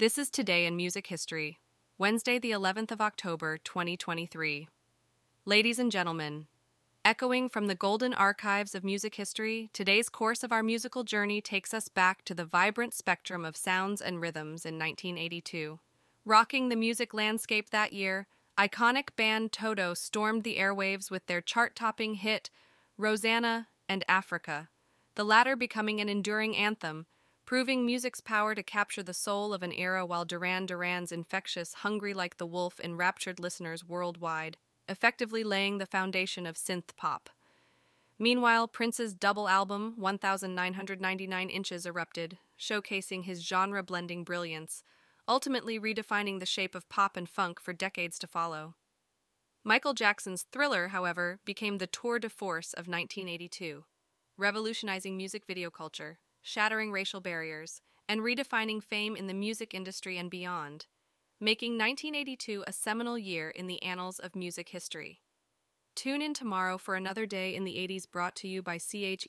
This is Today in Music History, Wednesday, the 11th of October, 2023. Ladies and gentlemen, echoing from the golden archives of music history, today's course of our musical journey takes us back to the vibrant spectrum of sounds and rhythms in 1982. Rocking the music landscape that year, iconic band Toto stormed the airwaves with their chart topping hit, Rosanna and Africa, the latter becoming an enduring anthem proving music's power to capture the soul of an era while Duran Duran's infectious Hungry Like the Wolf enraptured listeners worldwide, effectively laying the foundation of synth pop. Meanwhile, Prince's double album, 1999 Inches, erupted, showcasing his genre blending brilliance, ultimately redefining the shape of pop and funk for decades to follow. Michael Jackson's Thriller, however, became the tour de force of 1982, revolutionizing music video culture shattering racial barriers, and redefining fame in the music industry and beyond, making 1982 a seminal year in the annals of music history. Tune in tomorrow for another day in the 80s brought to you by CHEFDR.com.